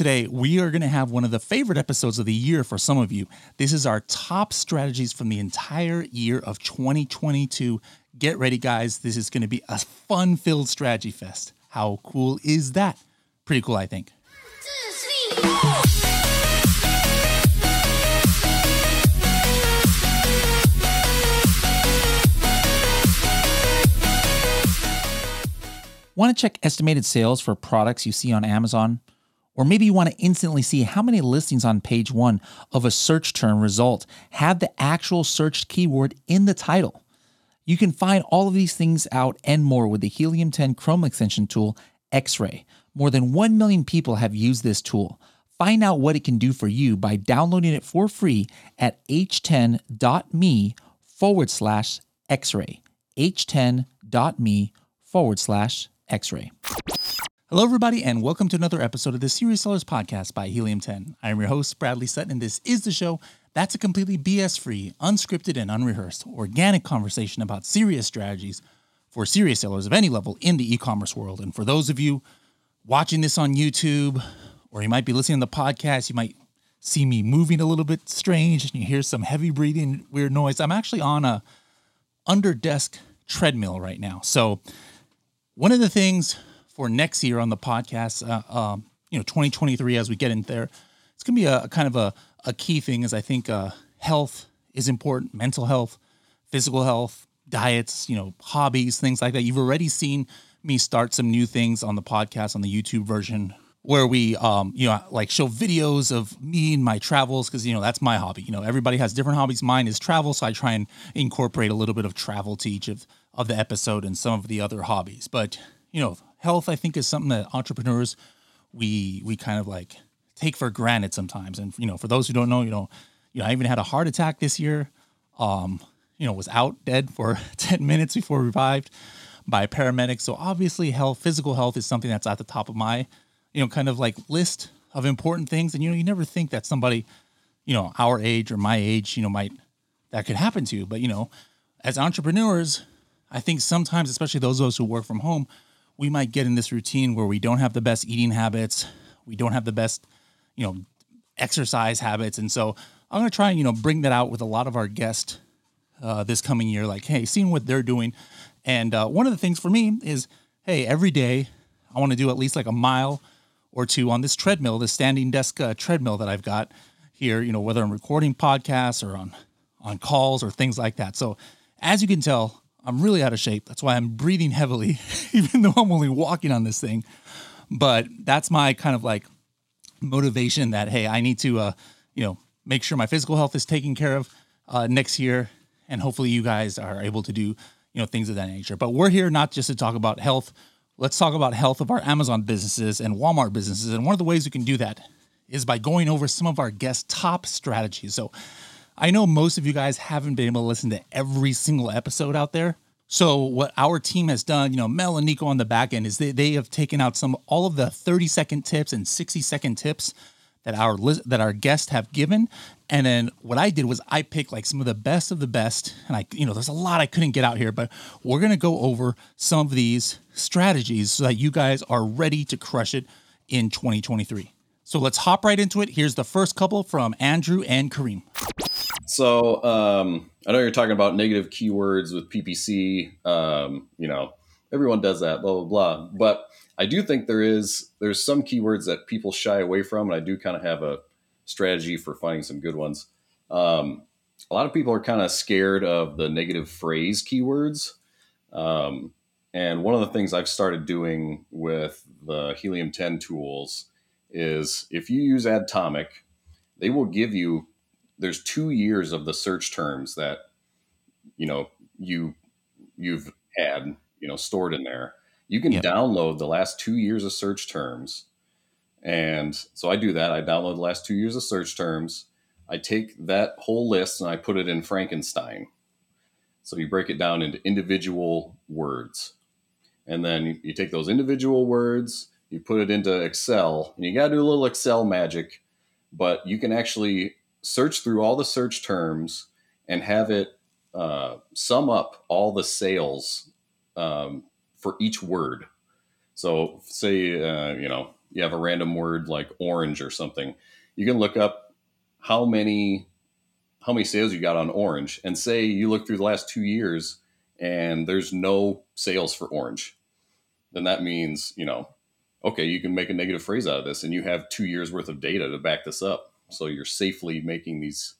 Today, we are going to have one of the favorite episodes of the year for some of you. This is our top strategies from the entire year of 2022. Get ready, guys. This is going to be a fun filled strategy fest. How cool is that? Pretty cool, I think. Want to check estimated sales for products you see on Amazon? Or maybe you want to instantly see how many listings on page one of a search term result have the actual searched keyword in the title. You can find all of these things out and more with the Helium 10 Chrome extension tool, X Ray. More than 1 million people have used this tool. Find out what it can do for you by downloading it for free at h10.me forward slash x ray. h10.me forward slash x ray. Hello, everybody, and welcome to another episode of the Serious Sellers Podcast by Helium 10. I am your host, Bradley Sutton, and this is the show that's a completely BS free, unscripted, and unrehearsed, organic conversation about serious strategies for serious sellers of any level in the e commerce world. And for those of you watching this on YouTube, or you might be listening to the podcast, you might see me moving a little bit strange and you hear some heavy breathing, weird noise. I'm actually on a under desk treadmill right now. So, one of the things for next year on the podcast, uh, um, you know, 2023, as we get in there, it's going to be a, a, kind of a, a key thing is I think uh, health is important, mental health, physical health, diets, you know, hobbies, things like that. You've already seen me start some new things on the podcast on the YouTube version where we um you know like show videos of me and my travels because you know that's my hobby. You know everybody has different hobbies. Mine is travel so i try and incorporate a little bit of travel to each of of the episode and some of the other hobbies. But you know health i think is something that entrepreneurs we we kind of like take for granted sometimes and you know for those who don't know you know you know i even had a heart attack this year um you know was out dead for 10 minutes before revived by paramedics so obviously health physical health is something that's at the top of my you know, kind of like list of important things. And, you know, you never think that somebody, you know, our age or my age, you know, might, that could happen to you. But, you know, as entrepreneurs, I think sometimes, especially those of us who work from home, we might get in this routine where we don't have the best eating habits. We don't have the best, you know, exercise habits. And so I'm going to try and, you know, bring that out with a lot of our guests uh, this coming year. Like, hey, seeing what they're doing. And uh, one of the things for me is, hey, every day I want to do at least like a mile or two on this treadmill, this standing desk uh, treadmill that I've got here, you know, whether I'm recording podcasts or on on calls or things like that. So, as you can tell, I'm really out of shape. That's why I'm breathing heavily even though I'm only walking on this thing. But that's my kind of like motivation that hey, I need to uh, you know, make sure my physical health is taken care of uh, next year and hopefully you guys are able to do, you know, things of that nature. But we're here not just to talk about health let's talk about health of our Amazon businesses and Walmart businesses. And one of the ways we can do that is by going over some of our guest top strategies. So I know most of you guys haven't been able to listen to every single episode out there. So what our team has done, you know, Mel and Nico on the back end is they, they have taken out some all of the 30 second tips and 60 second tips that our that our guests have given. And then what I did was I picked like some of the best of the best. And I, you know, there's a lot I couldn't get out here, but we're gonna go over some of these strategies so that you guys are ready to crush it in 2023. So let's hop right into it. Here's the first couple from Andrew and Kareem. So um, I know you're talking about negative keywords with PPC. Um, you know, everyone does that, blah blah blah. But I do think there is there's some keywords that people shy away from, and I do kind of have a strategy for finding some good ones. Um, a lot of people are kind of scared of the negative phrase keywords. Um, and one of the things I've started doing with the Helium 10 tools is if you use Adtomic, they will give you there's two years of the search terms that you know you you've had you know stored in there you can yep. download the last two years of search terms. And so I do that. I download the last two years of search terms. I take that whole list and I put it in Frankenstein. So you break it down into individual words. And then you take those individual words, you put it into Excel, and you got to do a little Excel magic, but you can actually search through all the search terms and have it uh, sum up all the sales um, for each word. So say uh, you know you have a random word like orange or something, you can look up how many how many sales you got on orange. And say you look through the last two years and there's no sales for orange. Then that means you know okay you can make a negative phrase out of this and you have two years worth of data to back this up so you're safely making these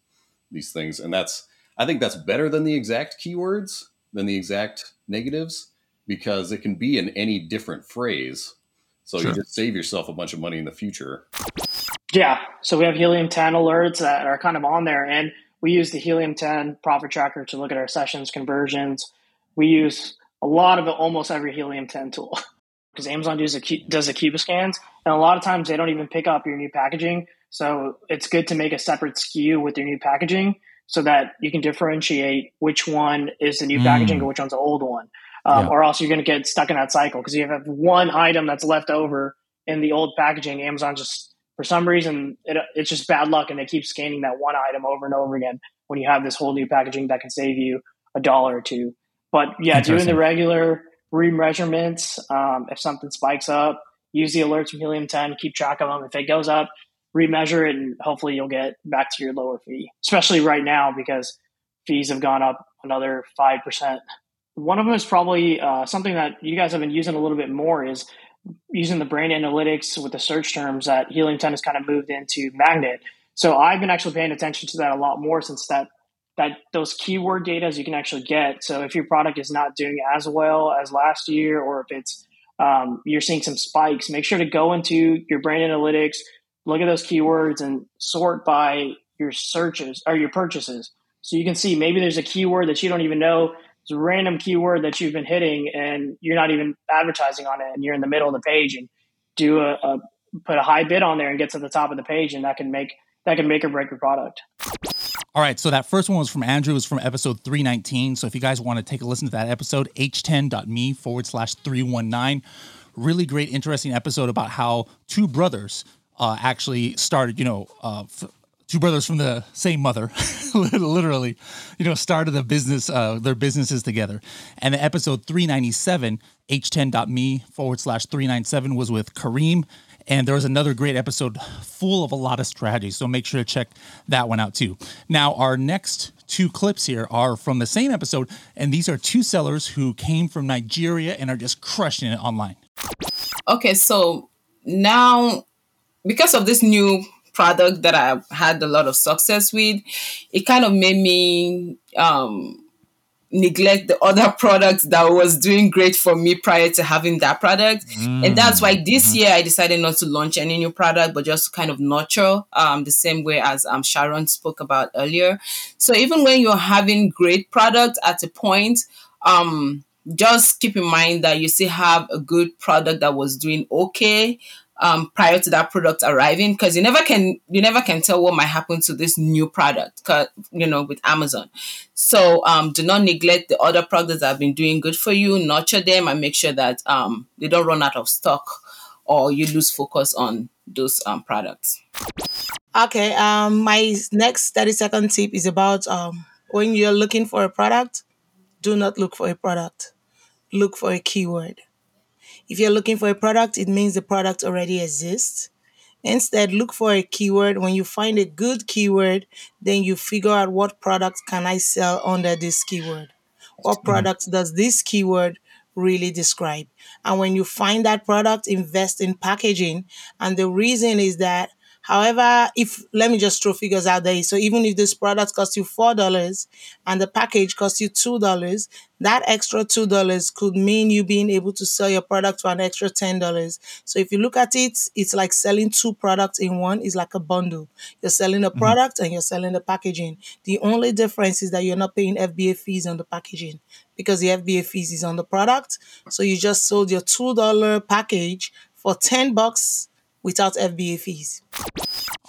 these things and that's i think that's better than the exact keywords than the exact negatives because it can be in any different phrase so sure. you just save yourself a bunch of money in the future yeah so we have helium 10 alerts that are kind of on there and we use the Helium 10 profit tracker to look at our sessions conversions. We use a lot of it, almost every Helium 10 tool because Amazon does a, does a Cubiscans. And a lot of times they don't even pick up your new packaging. So it's good to make a separate SKU with your new packaging so that you can differentiate which one is the new mm. packaging and which one's the old one. Um, yeah. Or else you're going to get stuck in that cycle because you have one item that's left over in the old packaging. Amazon just for some reason it, it's just bad luck and they keep scanning that one item over and over again when you have this whole new packaging that can save you a dollar or two but yeah doing the regular remeasurements um, if something spikes up use the alerts from helium 10 keep track of them if it goes up remeasure it and hopefully you'll get back to your lower fee especially right now because fees have gone up another 5% one of them is probably uh, something that you guys have been using a little bit more is using the brand analytics with the search terms that Helium 10 has kind of moved into Magnet. So I've been actually paying attention to that a lot more since that that those keyword data you can actually get. So if your product is not doing as well as last year, or if it's um, you're seeing some spikes, make sure to go into your brand analytics, look at those keywords, and sort by your searches or your purchases. So you can see maybe there's a keyword that you don't even know it's a random keyword that you've been hitting and you're not even advertising on it and you're in the middle of the page and do a, a put a high bid on there and get to the top of the page and that can make that can make or break your product. All right, so that first one was from Andrew, it was from episode 319. So if you guys want to take a listen to that episode, h10.me forward slash 319. Really great, interesting episode about how two brothers uh, actually started, you know, uh, f- two brothers from the same mother, literally, you know, started the business, uh, their businesses together. And the episode 397, h10.me forward slash 397 was with Kareem. And there was another great episode full of a lot of strategies. So make sure to check that one out too. Now, our next two clips here are from the same episode. And these are two sellers who came from Nigeria and are just crushing it online. Okay, so now because of this new product that I had a lot of success with, it kind of made me um, neglect the other products that was doing great for me prior to having that product. Mm. And that's why this mm-hmm. year I decided not to launch any new product, but just kind of nurture um, the same way as um, Sharon spoke about earlier. So even when you're having great product at a point, um, just keep in mind that you still have a good product that was doing okay um, prior to that product arriving because you never can you never can tell what might happen to this new product you know with amazon. So um, do not neglect the other products that have been doing good for you. Nurture them and make sure that um, they don't run out of stock or you lose focus on those um, products. Okay um, my next 30 second tip is about um, when you're looking for a product do not look for a product. Look for a keyword if you're looking for a product, it means the product already exists. Instead, look for a keyword. When you find a good keyword, then you figure out what product can I sell under this keyword. What mm-hmm. product does this keyword really describe? And when you find that product, invest in packaging. And the reason is that However, if let me just throw figures out there. So even if this product costs you four dollars and the package costs you two dollars, that extra two dollars could mean you being able to sell your product for an extra ten dollars. So if you look at it, it's like selling two products in one. It's like a bundle. You're selling a mm-hmm. product mm-hmm. and you're selling the packaging. The only difference is that you're not paying FBA fees on the packaging because the FBA fees is on the product. So you just sold your two dollar package for ten bucks without FBA fees.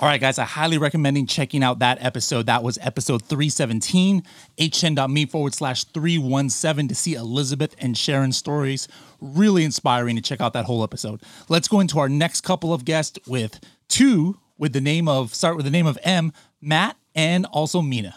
All right, guys, I highly recommend checking out that episode. That was episode 317, h10.me forward slash 317 to see Elizabeth and Sharon's stories. Really inspiring to check out that whole episode. Let's go into our next couple of guests with two with the name of, start with the name of M, Matt, and also Mina.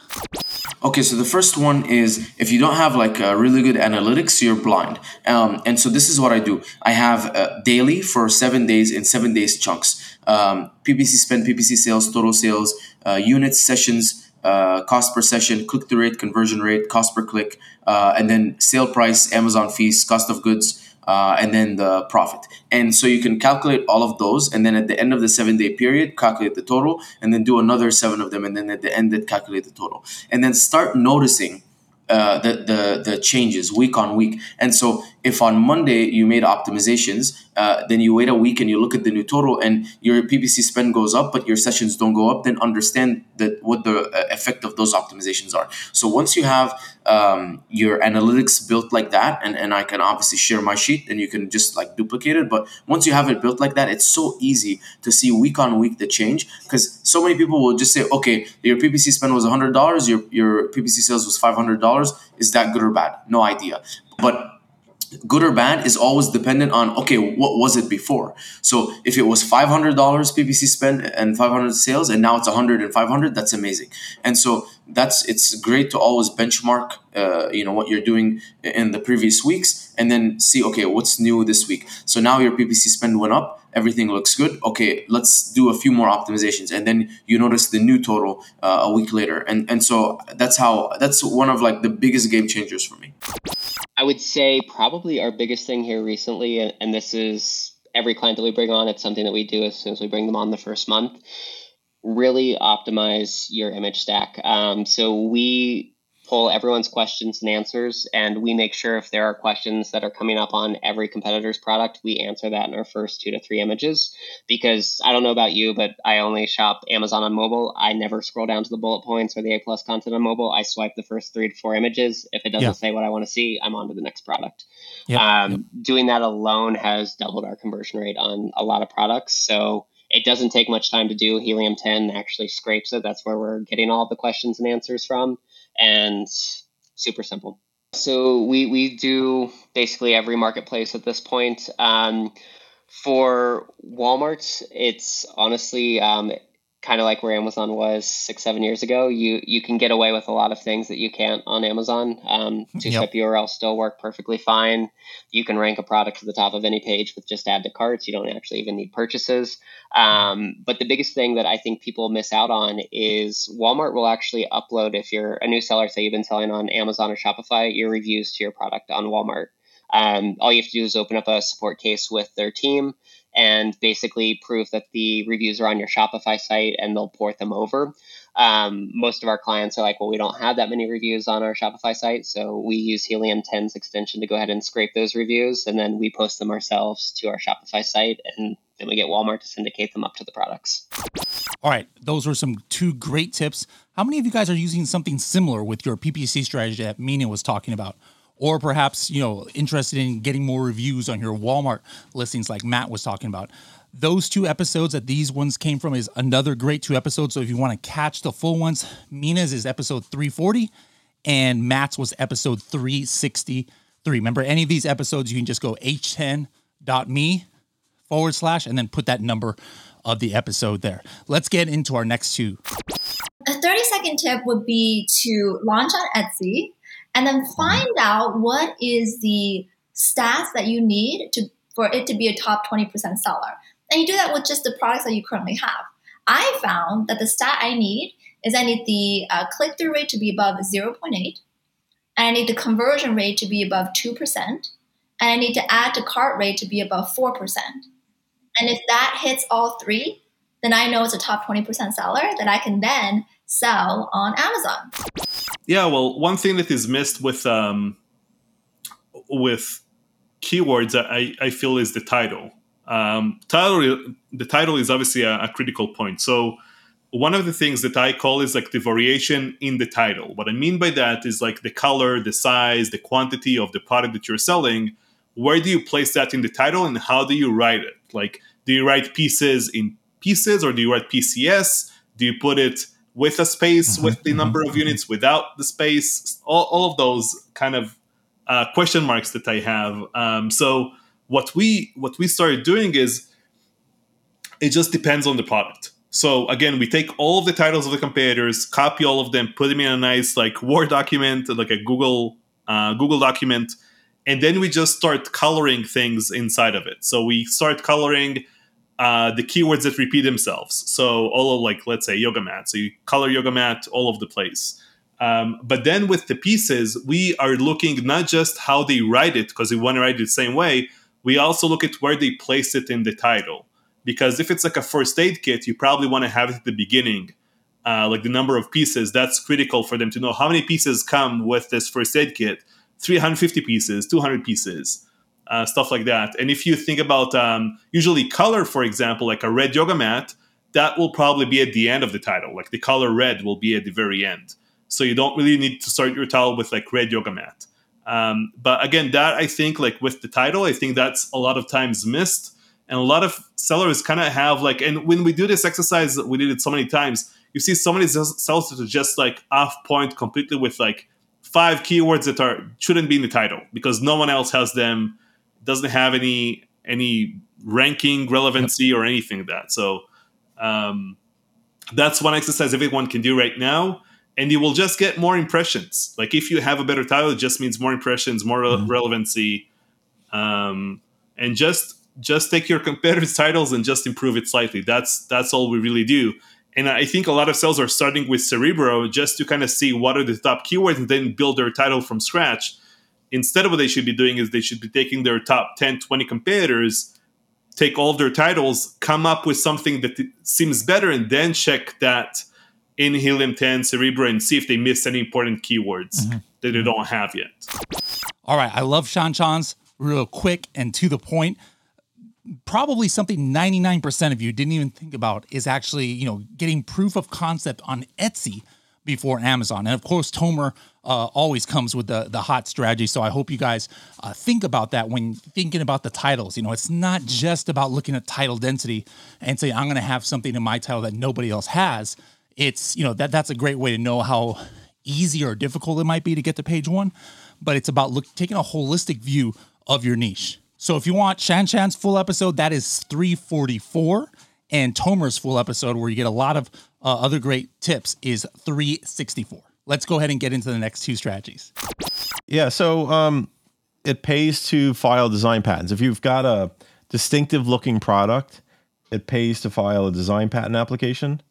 Okay, so the first one is if you don't have like a really good analytics, you're blind. Um, and so this is what I do. I have uh, daily for seven days in seven days chunks. Um, PPC spend, PPC sales, total sales, uh, units, sessions, uh, cost per session, click through rate, conversion rate, cost per click, uh, and then sale price, Amazon fees, cost of goods, uh, and then the profit. And so you can calculate all of those, and then at the end of the seven day period, calculate the total, and then do another seven of them, and then at the end, calculate the total, and then start noticing uh, the, the the changes week on week. And so, if on Monday you made optimizations, uh, then you wait a week and you look at the new total, and your PPC spend goes up, but your sessions don't go up. Then understand that what the uh, effect of those optimizations are. So once you have um, your analytics built like that, and, and I can obviously share my sheet, and you can just like duplicate it. But once you have it built like that, it's so easy to see week on week the change because so many people will just say, okay, your PPC spend was hundred dollars, your your PPC sales was five hundred dollars. Is that good or bad? No idea. But good or bad is always dependent on okay what was it before? So if it was $500 ppc spend and 500 sales and now it's 100 and 500 that's amazing. And so that's it's great to always benchmark uh, you know what you're doing in the previous weeks and then see okay what's new this week? So now your ppc spend went up everything looks good okay let's do a few more optimizations and then you notice the new total uh, a week later. And and so that's how that's one of like the biggest game changers for me I would say probably our biggest thing here recently, and this is every client that we bring on, it's something that we do as soon as we bring them on the first month. Really optimize your image stack. Um, so we pull everyone's questions and answers, and we make sure if there are questions that are coming up on every competitor's product, we answer that in our first two to three images. Because I don't know about you, but I only shop Amazon on mobile. I never scroll down to the bullet points or the A plus content on mobile. I swipe the first three to four images. If it doesn't yeah. say what I want to see, I'm on to the next product. Yep. Um, yep. Doing that alone has doubled our conversion rate on a lot of products. So it doesn't take much time to do. Helium 10 actually scrapes it. That's where we're getting all the questions and answers from and super simple. So we we do basically every marketplace at this point. Um, for Walmart, it's honestly um, kind of like where Amazon was six, seven years ago. You you can get away with a lot of things that you can't on Amazon. Um, two-step yep. URL still work perfectly fine. You can rank a product to the top of any page with just add to carts. You don't actually even need purchases. Um, but the biggest thing that I think people miss out on is Walmart will actually upload if you're a new seller, say you've been selling on Amazon or Shopify, your reviews to your product on Walmart. Um, all you have to do is open up a support case with their team and basically prove that the reviews are on your Shopify site and they'll port them over. Um, most of our clients are like, well, we don't have that many reviews on our Shopify site. So we use Helium 10's extension to go ahead and scrape those reviews. And then we post them ourselves to our Shopify site. And then we get Walmart to syndicate them up to the products. All right. Those were some two great tips. How many of you guys are using something similar with your PPC strategy that Mina was talking about? Or perhaps you know interested in getting more reviews on your Walmart listings like Matt was talking about. Those two episodes that these ones came from is another great two episodes. So if you want to catch the full ones, Mina's is episode 340 and Matt's was episode 363. Remember, any of these episodes, you can just go h10.me forward slash and then put that number of the episode there. Let's get into our next two. A 30 second tip would be to launch on Etsy and then find out what is the stats that you need to for it to be a top 20% seller. And you do that with just the products that you currently have. I found that the stat I need is I need the uh, click through rate to be above 0.8, and I need the conversion rate to be above 2%, and I need to add to cart rate to be above 4%. And if that hits all three, then I know it's a top 20% seller that I can then sell on Amazon. Yeah, well, one thing that is missed with um, with keywords, I, I feel, is the title. Um, title, the title is obviously a, a critical point. So one of the things that I call is like the variation in the title. What I mean by that is like the color, the size, the quantity of the product that you're selling. Where do you place that in the title and how do you write it? Like, do you write pieces in pieces or do you write PCS? Do you put it with a space mm-hmm, with the number of mm-hmm. units without the space all, all of those kind of uh, question marks that i have um, so what we what we started doing is it just depends on the product So again, we take all of the titles of the competitors, copy all of them, put them in a nice like Word document, like a Google uh, Google document, and then we just start coloring things inside of it. So we start coloring uh, the keywords that repeat themselves. So all of like let's say yoga mat. So you color yoga mat all over the place. Um, but then with the pieces, we are looking not just how they write it because we want to write it the same way. We also look at where they place it in the title because if it's like a first aid kit, you probably want to have it at the beginning, uh, like the number of pieces. That's critical for them to know how many pieces come with this first aid kit 350 pieces, 200 pieces, uh, stuff like that. And if you think about um, usually color, for example, like a red yoga mat, that will probably be at the end of the title. Like the color red will be at the very end. So you don't really need to start your title with like red yoga mat. Um, but again, that I think like with the title, I think that's a lot of times missed and a lot of sellers kind of have like and when we do this exercise we did it so many times you see so many sellers are just like off point completely with like five keywords that are shouldn't be in the title because no one else has them doesn't have any any ranking relevancy or anything like that so um, that's one exercise everyone can do right now and you will just get more impressions like if you have a better title it just means more impressions more mm-hmm. relevancy um, and just just take your competitors' titles and just improve it slightly. That's that's all we really do. And I think a lot of sales are starting with Cerebro just to kind of see what are the top keywords and then build their title from scratch. Instead of what they should be doing is they should be taking their top 10, 20 competitors, take all of their titles, come up with something that seems better, and then check that in Helium 10, Cerebro, and see if they missed any important keywords mm-hmm. that they don't have yet. All right. I love Shan Chan's real quick and to the point probably something 99% of you didn't even think about is actually, you know, getting proof of concept on Etsy before Amazon. And of course, Tomer uh, always comes with the, the hot strategy. So I hope you guys uh, think about that when thinking about the titles. You know, it's not just about looking at title density and saying, I'm going to have something in my title that nobody else has. It's, you know, that that's a great way to know how easy or difficult it might be to get to page one. But it's about look, taking a holistic view of your niche. So if you want Shan Shan's full episode, that is 344. And Tomer's full episode, where you get a lot of uh, other great tips, is 364. Let's go ahead and get into the next two strategies. Yeah. So um, it pays to file design patents. If you've got a distinctive looking product, it pays to file a design patent application.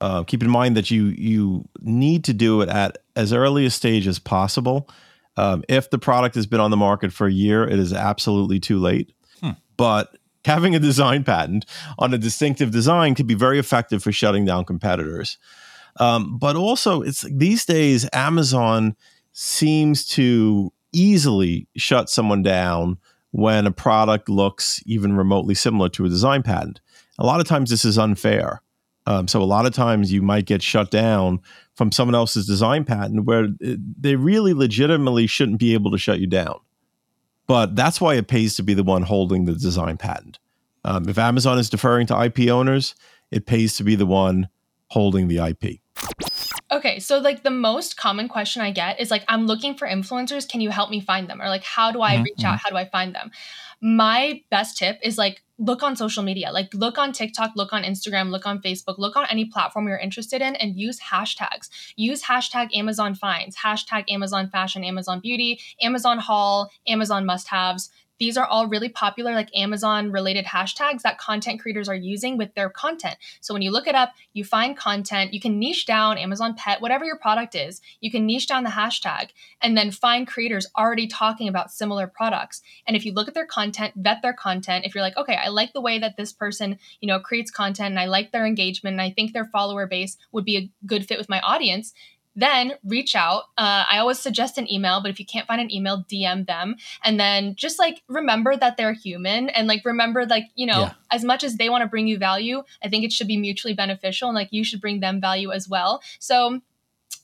Uh, keep in mind that you you need to do it at as early a stage as possible um, if the product has been on the market for a year, it is absolutely too late. Hmm. But having a design patent on a distinctive design can be very effective for shutting down competitors. Um, but also, it's these days Amazon seems to easily shut someone down when a product looks even remotely similar to a design patent. A lot of times, this is unfair. Um, so a lot of times you might get shut down from someone else's design patent where they really legitimately shouldn't be able to shut you down. But that's why it pays to be the one holding the design patent. Um, if Amazon is deferring to IP owners, it pays to be the one holding the IP. Okay, so like the most common question I get is like, I'm looking for influencers. Can you help me find them? Or like, how do I mm-hmm. reach out? How do I find them? My best tip is like, look on social media. Like, look on TikTok, look on Instagram, look on Facebook, look on any platform you're interested in and use hashtags. Use hashtag Amazon finds, hashtag Amazon fashion, Amazon beauty, Amazon haul, Amazon must haves. These are all really popular, like Amazon related hashtags that content creators are using with their content. So when you look it up, you find content, you can niche down Amazon Pet, whatever your product is, you can niche down the hashtag and then find creators already talking about similar products. And if you look at their content, vet their content, if you're like, okay, I like the way that this person, you know, creates content and I like their engagement and I think their follower base would be a good fit with my audience, then reach out. Uh, I always suggest an email, but if you can't find an email, DM them. And then just like remember that they're human and like remember, like, you know, yeah. as much as they want to bring you value, I think it should be mutually beneficial and like you should bring them value as well. So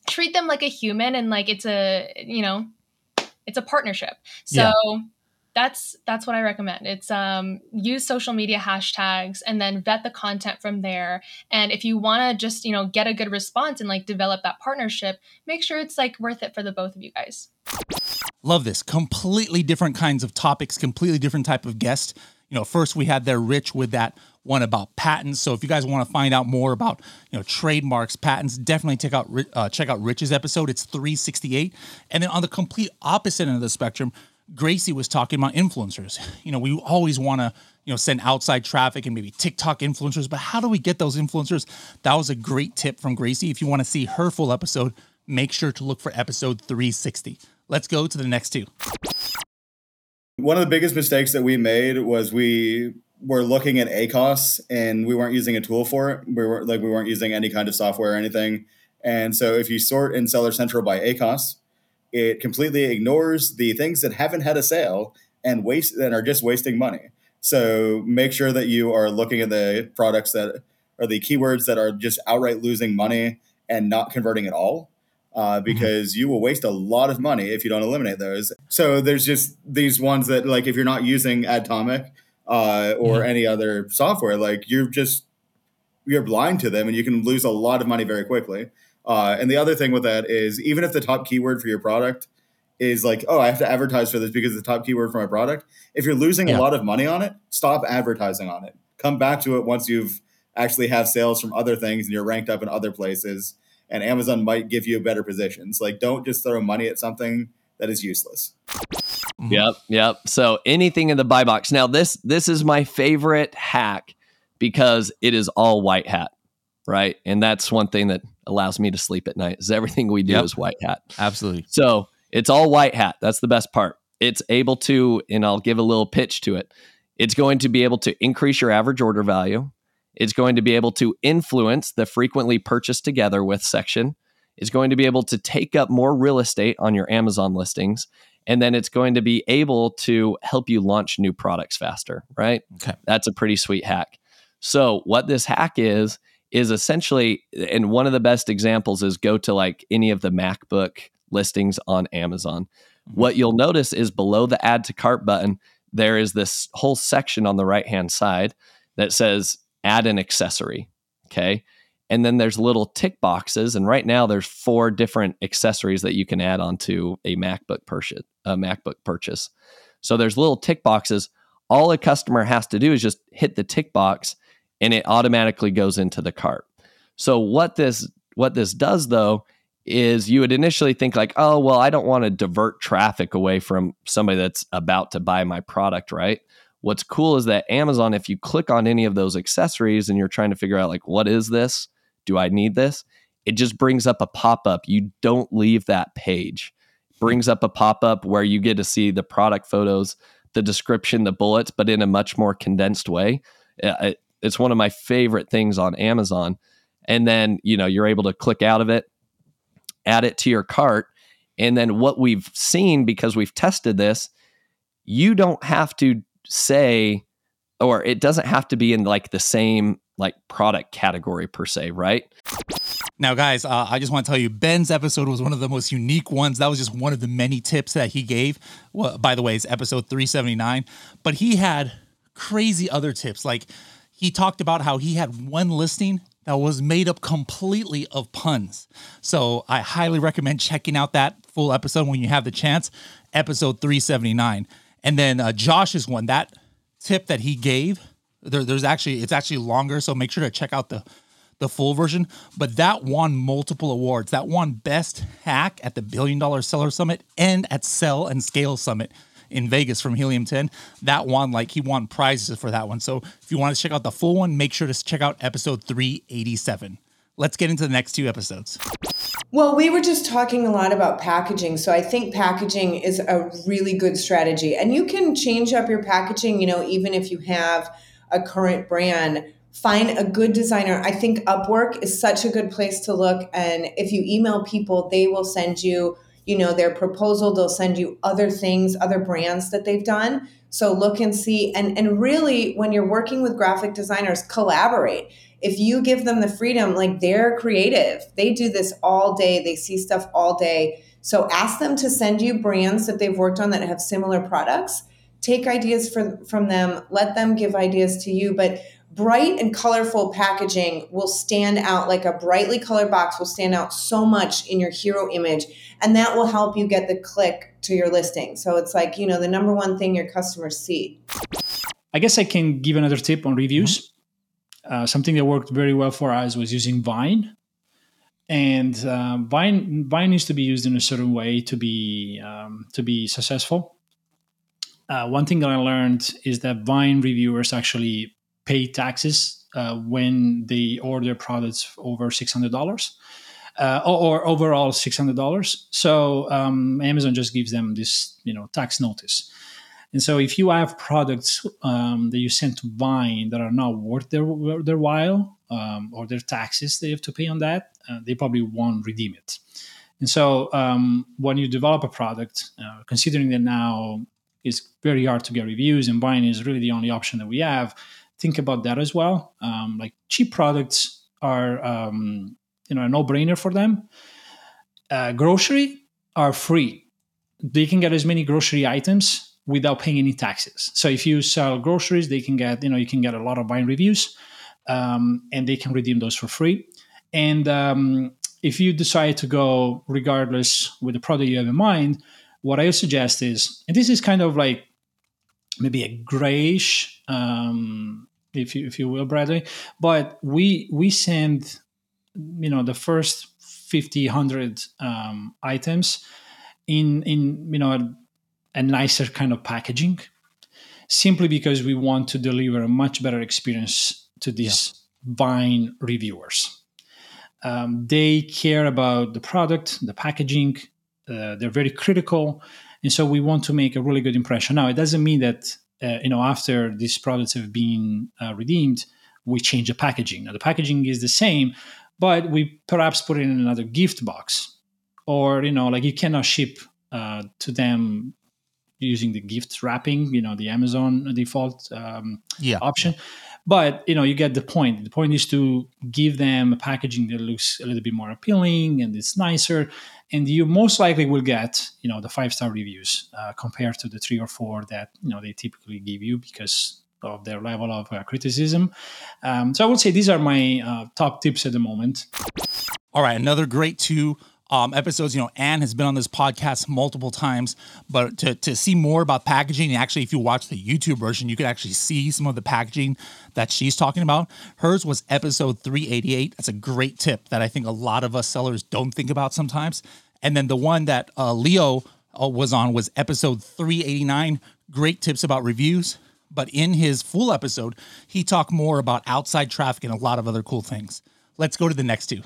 treat them like a human and like it's a, you know, it's a partnership. So, yeah that's that's what I recommend. It's um, use social media hashtags and then vet the content from there. And if you want to just you know get a good response and like develop that partnership, make sure it's like worth it for the both of you guys. Love this. Completely different kinds of topics, completely different type of guest You know, first we had there Rich with that one about patents. So if you guys want to find out more about you know trademarks, patents, definitely check out uh, check out Rich's episode. It's 368. And then on the complete opposite end of the spectrum, Gracie was talking about influencers. You know, we always want to you know send outside traffic and maybe TikTok influencers, but how do we get those influencers? That was a great tip from Gracie. If you want to see her full episode, make sure to look for episode 360. Let's go to the next two. One of the biggest mistakes that we made was we were looking at ACOS and we weren't using a tool for it. We were like we weren't using any kind of software or anything. And so if you sort in Seller Central by ACOS, it completely ignores the things that haven't had a sale and waste and are just wasting money. So make sure that you are looking at the products that are the keywords that are just outright losing money and not converting at all. Uh, mm-hmm. because mm-hmm. you will waste a lot of money if you don't eliminate those. So there's just these ones that like if you're not using Adtomic uh, or mm-hmm. any other software, like you're just you're blind to them and you can lose a lot of money very quickly. Uh, and the other thing with that is even if the top keyword for your product is like, oh, I have to advertise for this because it's the top keyword for my product. If you're losing yeah. a lot of money on it, stop advertising on it. Come back to it once you've actually have sales from other things and you're ranked up in other places. And Amazon might give you better positions. Like, don't just throw money at something that is useless. Mm-hmm. Yep, yep. So anything in the buy box. Now this this is my favorite hack because it is all white hat, right? And that's one thing that allows me to sleep at night. Is everything we do yep. is white hat. Absolutely. So it's all white hat. That's the best part. It's able to, and I'll give a little pitch to it. It's going to be able to increase your average order value. It's going to be able to influence the frequently purchased together with section. It's going to be able to take up more real estate on your Amazon listings and then it's going to be able to help you launch new products faster, right? Okay. That's a pretty sweet hack. So, what this hack is, is essentially, and one of the best examples is go to like any of the MacBook listings on Amazon. Mm-hmm. What you'll notice is below the add to cart button, there is this whole section on the right hand side that says add an accessory. Okay and then there's little tick boxes and right now there's four different accessories that you can add onto a macbook purchase a macbook purchase so there's little tick boxes all a customer has to do is just hit the tick box and it automatically goes into the cart so what this what this does though is you would initially think like oh well i don't want to divert traffic away from somebody that's about to buy my product right what's cool is that amazon if you click on any of those accessories and you're trying to figure out like what is this do I need this? It just brings up a pop up. You don't leave that page. Brings up a pop up where you get to see the product photos, the description, the bullets, but in a much more condensed way. Uh, It's one of my favorite things on Amazon. And then, you know, you're able to click out of it, add it to your cart. And then what we've seen because we've tested this, you don't have to say, or it doesn't have to be in like the same like product category per se, right? Now, guys, uh, I just want to tell you, Ben's episode was one of the most unique ones. That was just one of the many tips that he gave. Well, by the way, it's episode 379. But he had crazy other tips. Like he talked about how he had one listing that was made up completely of puns. So I highly recommend checking out that full episode when you have the chance, episode 379. And then uh, Josh's one, that tip that he gave there, there's actually it's actually longer, so make sure to check out the the full version. But that won multiple awards. That won best hack at the Billion Dollar Seller Summit and at Sell and Scale Summit in Vegas from Helium 10. That one, like he won prizes for that one. So if you want to check out the full one, make sure to check out episode 387. Let's get into the next two episodes. Well, we were just talking a lot about packaging. So I think packaging is a really good strategy. And you can change up your packaging, you know, even if you have a current brand find a good designer i think upwork is such a good place to look and if you email people they will send you you know their proposal they'll send you other things other brands that they've done. So look and see and and really when you're working with graphic designers collaborate. If you give them the freedom like they're creative. They do this all day. They see stuff all day. So ask them to send you brands that they've worked on that have similar products. Take ideas from from them. Let them give ideas to you. But bright and colorful packaging will stand out like a brightly colored box will stand out so much in your hero image and that will help you get the click to your listing so it's like you know the number one thing your customers see I guess I can give another tip on reviews. Uh, something that worked very well for us was using Vine, and uh, Vine Vine needs to be used in a certain way to be um, to be successful. Uh, one thing that I learned is that Vine reviewers actually pay taxes uh, when they order products over six hundred dollars. Uh, or, overall six hundred dollars. So um, Amazon just gives them this, you know, tax notice. And so if you have products um, that you send to Vine that are not worth their their while um, or their taxes they have to pay on that, uh, they probably won't redeem it. And so um, when you develop a product, uh, considering that now it's very hard to get reviews and Vine is really the only option that we have, think about that as well. Um, like cheap products are um, you know a no brainer for them. Uh, grocery are free. They can get as many grocery items without paying any taxes. So if you sell groceries, they can get you know you can get a lot of Vine reviews, um, and they can redeem those for free. And um, if you decide to go regardless with the product you have in mind, what I suggest is, and this is kind of like maybe a grayish, um, if you if you will, Bradley, but we we send you know the first 50 100 um, items in in you know a nicer kind of packaging simply because we want to deliver a much better experience to these yeah. Vine reviewers. Um, they care about the product, the packaging, uh, they're very critical. And so we want to make a really good impression. Now, it doesn't mean that, uh, you know, after these products have been uh, redeemed, we change the packaging. Now, the packaging is the same, but we perhaps put it in another gift box. Or, you know, like you cannot ship uh, to them using the gift wrapping, you know, the Amazon default um, yeah. option. But you know, you get the point. The point is to give them a packaging that looks a little bit more appealing and it's nicer, and you most likely will get you know the five star reviews uh, compared to the three or four that you know they typically give you because of their level of uh, criticism. Um, so I would say these are my uh, top tips at the moment. All right, another great two um, episodes. You know, Anne has been on this podcast multiple times, but to, to see more about packaging, actually, if you watch the YouTube version, you could actually see some of the packaging that she's talking about. Hers was episode 388. That's a great tip that I think a lot of us sellers don't think about sometimes. And then the one that uh, Leo uh, was on was episode 389. Great tips about reviews. But in his full episode, he talked more about outside traffic and a lot of other cool things. Let's go to the next two.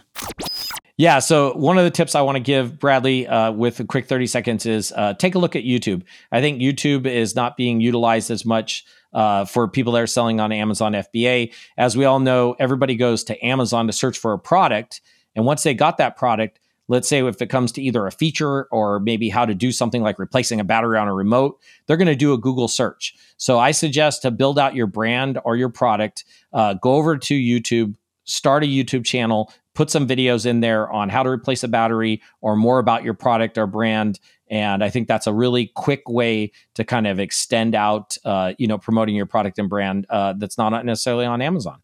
Yeah. So one of the tips I want to give Bradley uh, with a quick 30 seconds is uh, take a look at YouTube. I think YouTube is not being utilized as much uh, for people that are selling on Amazon FBA. As we all know, everybody goes to Amazon to search for a product. And once they got that product, let's say if it comes to either a feature or maybe how to do something like replacing a battery on a remote, they're going to do a Google search. So I suggest to build out your brand or your product, uh, go over to YouTube, start a YouTube channel, put some videos in there on how to replace a battery or more about your product or brand. And I think that's a really quick way to kind of extend out, uh, you know, promoting your product and brand uh, that's not necessarily on Amazon.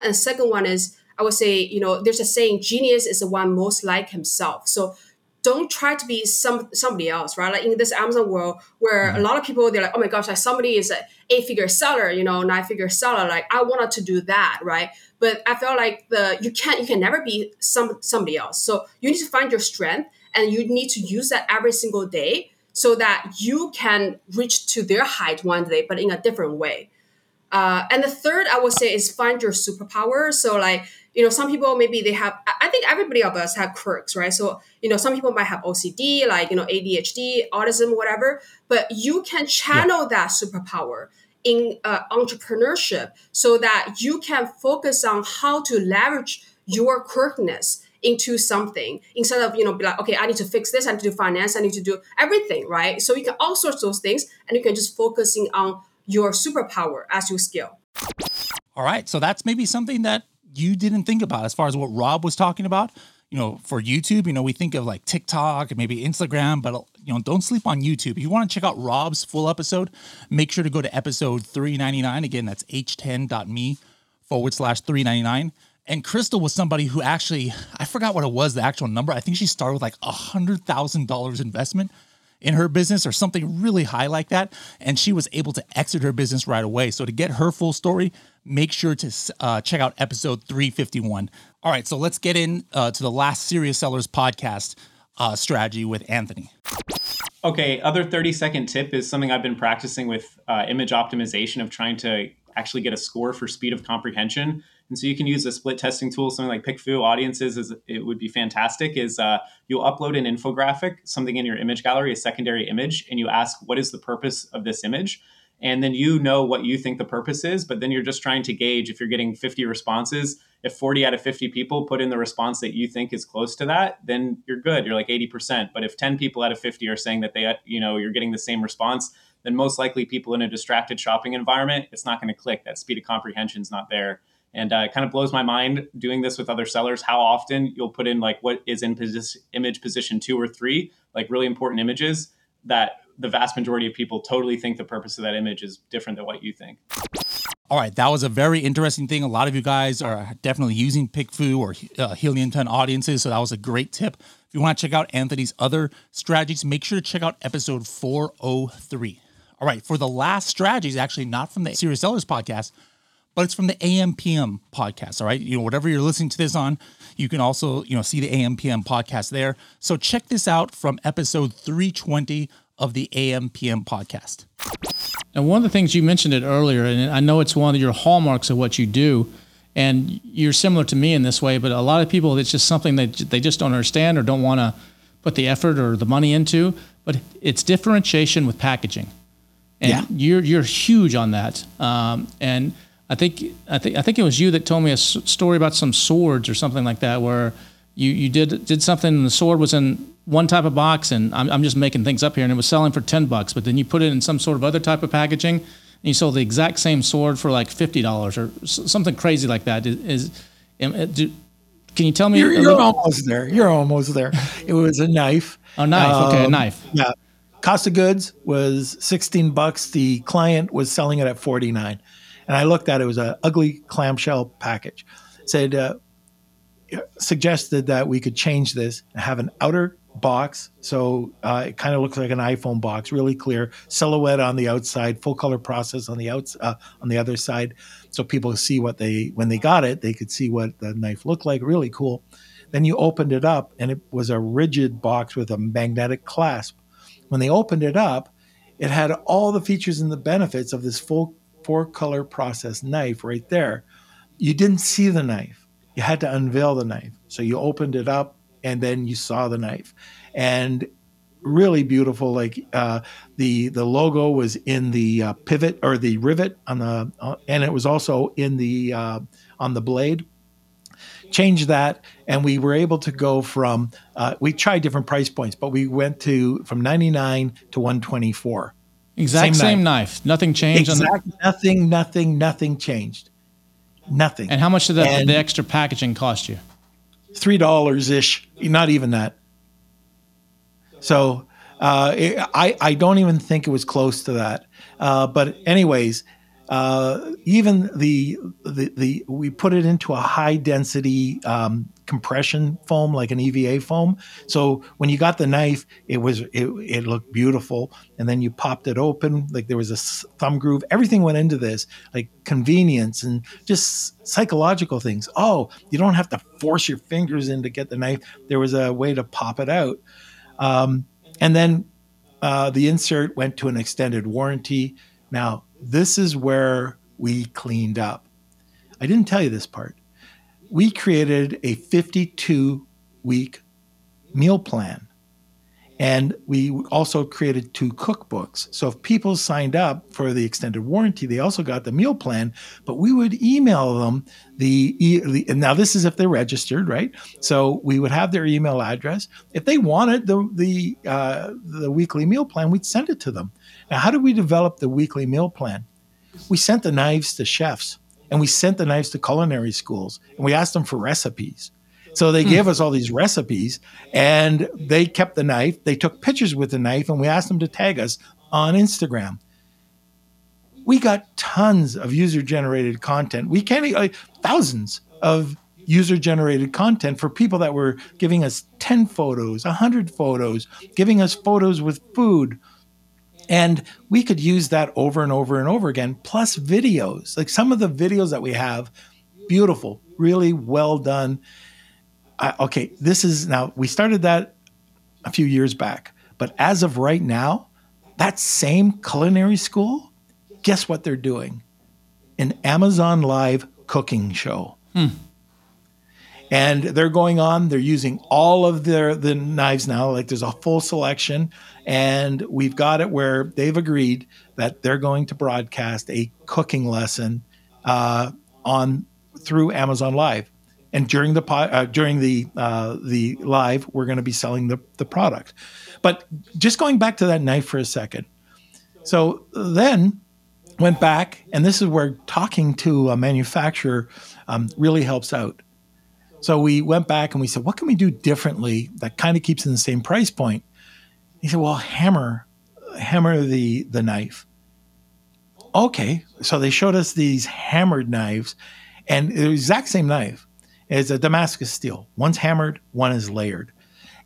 And second one is, I would say, you know, there's a saying, genius is the one most like himself. So don't try to be some somebody else, right? Like in this Amazon world where mm-hmm. a lot of people they're like, oh my gosh, like somebody is a eight figure seller, you know, nine figure seller. Like I wanted to do that, right? But I felt like the you can't you can never be some somebody else. So you need to find your strength and you need to use that every single day so that you can reach to their height one day, but in a different way. Uh, and the third I would say is find your superpower. So like you know some people maybe they have i think everybody of us have quirks right? So you know some people might have ocd like you know adhd autism whatever but you can channel yeah. that superpower in uh, entrepreneurship so that you can focus on how to leverage your quirkiness into something instead of you know be like okay i need to fix this i need to do finance i need to do everything right? So you can outsource those things and you can just focusing on your superpower as you scale. All right. So that's maybe something that you didn't think about as far as what Rob was talking about. You know, for YouTube, you know, we think of like TikTok and maybe Instagram, but you know, don't sleep on YouTube. If you want to check out Rob's full episode, make sure to go to episode 399. Again, that's h10.me forward slash 399. And Crystal was somebody who actually, I forgot what it was, the actual number. I think she started with like a $100,000 investment in her business or something really high like that. And she was able to exit her business right away. So to get her full story, make sure to uh, check out episode 351. All right, so let's get in uh, to the last Serious Sellers podcast uh, strategy with Anthony. Okay, other 30 second tip is something I've been practicing with uh, image optimization of trying to actually get a score for speed of comprehension. And so you can use a split testing tool, something like PickFu Audiences is it would be fantastic. Is uh, you'll upload an infographic, something in your image gallery, a secondary image, and you ask what is the purpose of this image, and then you know what you think the purpose is. But then you're just trying to gauge if you're getting 50 responses. If 40 out of 50 people put in the response that you think is close to that, then you're good. You're like 80%. But if 10 people out of 50 are saying that they, you know, you're getting the same response, then most likely people in a distracted shopping environment, it's not going to click. That speed of comprehension is not there. And uh, it kind of blows my mind doing this with other sellers how often you'll put in like what is in posi- image position two or three, like really important images that the vast majority of people totally think the purpose of that image is different than what you think. All right, that was a very interesting thing. A lot of you guys are definitely using PickFu or uh, Helium 10 audiences, so that was a great tip. If you want to check out Anthony's other strategies, make sure to check out episode 403. All right, for the last strategies, actually not from the Serious Sellers podcast, but it's from the AMPM podcast. All right. You know, whatever you're listening to this on, you can also, you know, see the AMPM podcast there. So check this out from episode 320 of the AMPM podcast. And one of the things you mentioned it earlier, and I know it's one of your hallmarks of what you do, and you're similar to me in this way, but a lot of people, it's just something that they just don't understand or don't want to put the effort or the money into, but it's differentiation with packaging. And yeah. you're, you're huge on that. Um, and I think I think I think it was you that told me a s- story about some swords or something like that, where you, you did did something and the sword was in one type of box, and I'm, I'm just making things up here, and it was selling for ten bucks, but then you put it in some sort of other type of packaging, and you sold the exact same sword for like fifty dollars or s- something crazy like that. Is, is am- do, can you tell me? You're, you're almost there. You're almost there. It was a knife. A knife. okay, a Um, knife. Yeah. Cost of goods was 16 bucks. The client was selling it at 49. And I looked at it, it was an ugly clamshell package. Said, uh, suggested that we could change this and have an outer box. So uh, it kind of looks like an iPhone box, really clear silhouette on the outside, full color process on the outs uh, on the other side, so people see what they when they got it, they could see what the knife looked like. Really cool. Then you opened it up, and it was a rigid box with a magnetic clasp. When they opened it up, it had all the features and the benefits of this full four color process knife right there. You didn't see the knife. You had to unveil the knife. So you opened it up and then you saw the knife. And really beautiful like uh, the the logo was in the uh, pivot or the rivet on the uh, and it was also in the uh, on the blade changed that and we were able to go from uh, we tried different price points but we went to from 99 to 124 Exact same, knife. Nothing changed on the- nothing nothing nothing changed nothing. And how much did that, the extra packaging cost you? three dollars ish not even that. So uh, it, I, I don't even think it was close to that. Uh, but anyways uh, even the, the the we put it into a high density um, compression foam like an EVA foam. So when you got the knife, it was it, it looked beautiful, and then you popped it open like there was a thumb groove. Everything went into this like convenience and just psychological things. Oh, you don't have to force your fingers in to get the knife. There was a way to pop it out, um, and then uh, the insert went to an extended warranty. Now, this is where we cleaned up. I didn't tell you this part. We created a 52 week meal plan. And we also created two cookbooks. So if people signed up for the extended warranty, they also got the meal plan, but we would email them the, the and now this is if they're registered, right? So we would have their email address. If they wanted the the uh, the weekly meal plan, we'd send it to them. Now, how did we develop the weekly meal plan? We sent the knives to chefs and we sent the knives to culinary schools and we asked them for recipes. So they gave us all these recipes and they kept the knife. They took pictures with the knife and we asked them to tag us on Instagram. We got tons of user generated content. We can't, like, uh, thousands of user generated content for people that were giving us 10 photos, 100 photos, giving us photos with food. And we could use that over and over and over again, plus videos. Like some of the videos that we have, beautiful, really well done. I, okay, this is now, we started that a few years back, but as of right now, that same culinary school, guess what they're doing? An Amazon Live cooking show. Hmm. And they're going on, they're using all of their the knives now, like there's a full selection. And we've got it where they've agreed that they're going to broadcast a cooking lesson uh, on through Amazon Live. And during the uh, during the uh, the live, we're going to be selling the the product. But just going back to that knife for a second. So then went back, and this is where talking to a manufacturer um, really helps out. So we went back and we said, what can we do differently that kind of keeps in the same price point? He said, well, hammer, hammer the the knife. Okay, so they showed us these hammered knives, and the exact same knife is a Damascus steel. One's hammered, one is layered,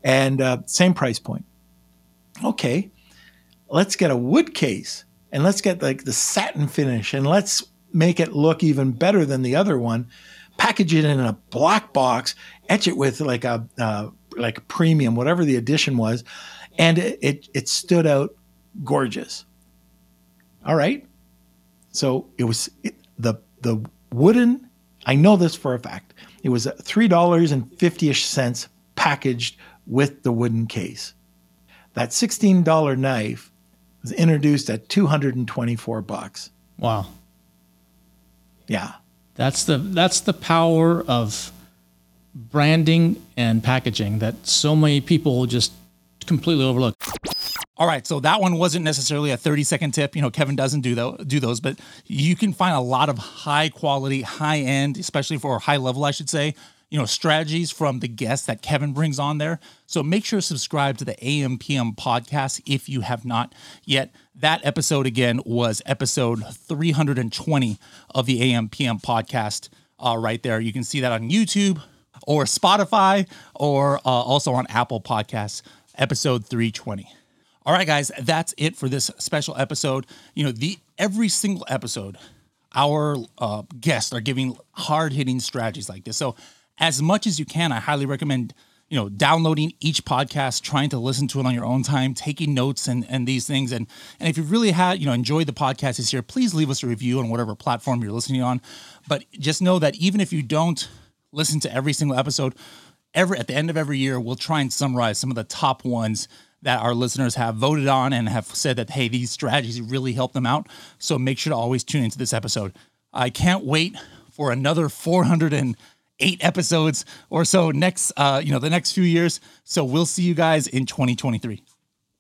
and uh, same price point. Okay, let's get a wood case and let's get like the satin finish and let's make it look even better than the other one. Package it in a black box, etch it with like a uh, like a premium, whatever the edition was, and it, it it stood out gorgeous. All right, so it was it, the the wooden. I know this for a fact. It was three dollars and fifty ish cents packaged with the wooden case. That sixteen dollar knife was introduced at 224 bucks. Wow. Yeah. That's the that's the power of branding and packaging that so many people just completely overlook. All right, so that one wasn't necessarily a 30 second tip. You know, Kevin doesn't do do those, but you can find a lot of high quality, high end, especially for high level, I should say, you know, strategies from the guests that Kevin brings on there. So make sure to subscribe to the AMPM podcast if you have not yet. That episode again was episode 320 of the AMPM podcast uh, right there. You can see that on YouTube or Spotify or uh, also on Apple Podcasts, episode 320. All right, guys, that's it for this special episode. You know, the every single episode, our uh, guests are giving hard hitting strategies like this. So, as much as you can, I highly recommend you know downloading each podcast, trying to listen to it on your own time, taking notes and and these things. And and if you really had you know enjoyed the podcast this year, please leave us a review on whatever platform you're listening on. But just know that even if you don't listen to every single episode, every at the end of every year, we'll try and summarize some of the top ones that our listeners have voted on and have said that hey these strategies really help them out so make sure to always tune into this episode i can't wait for another 408 episodes or so next uh you know the next few years. So we'll see you guys in 2023